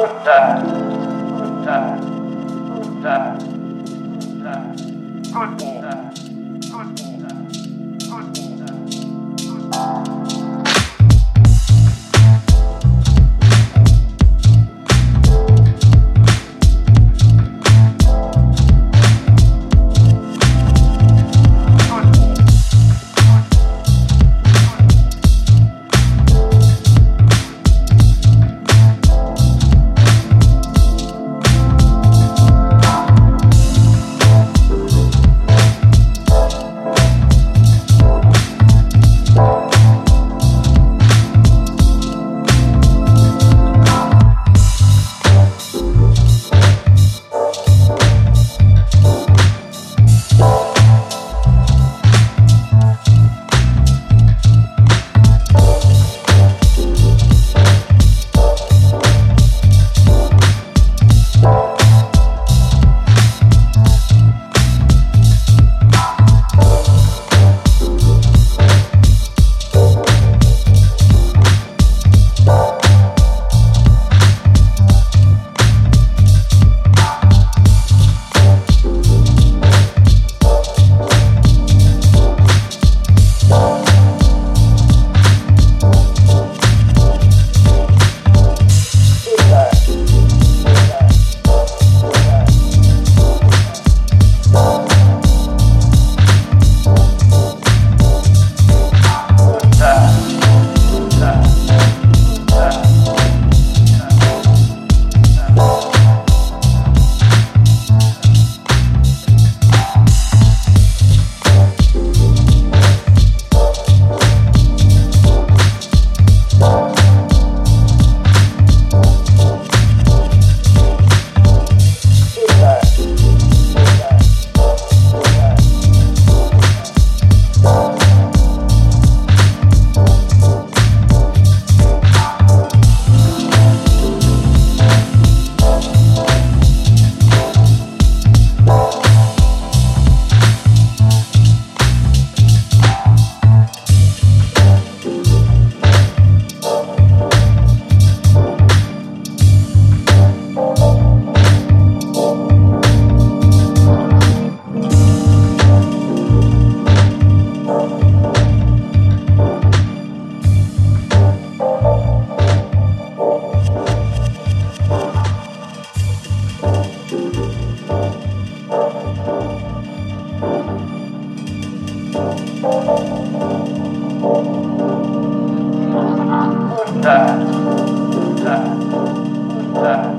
luta. Buddha, Buddha, Buddha.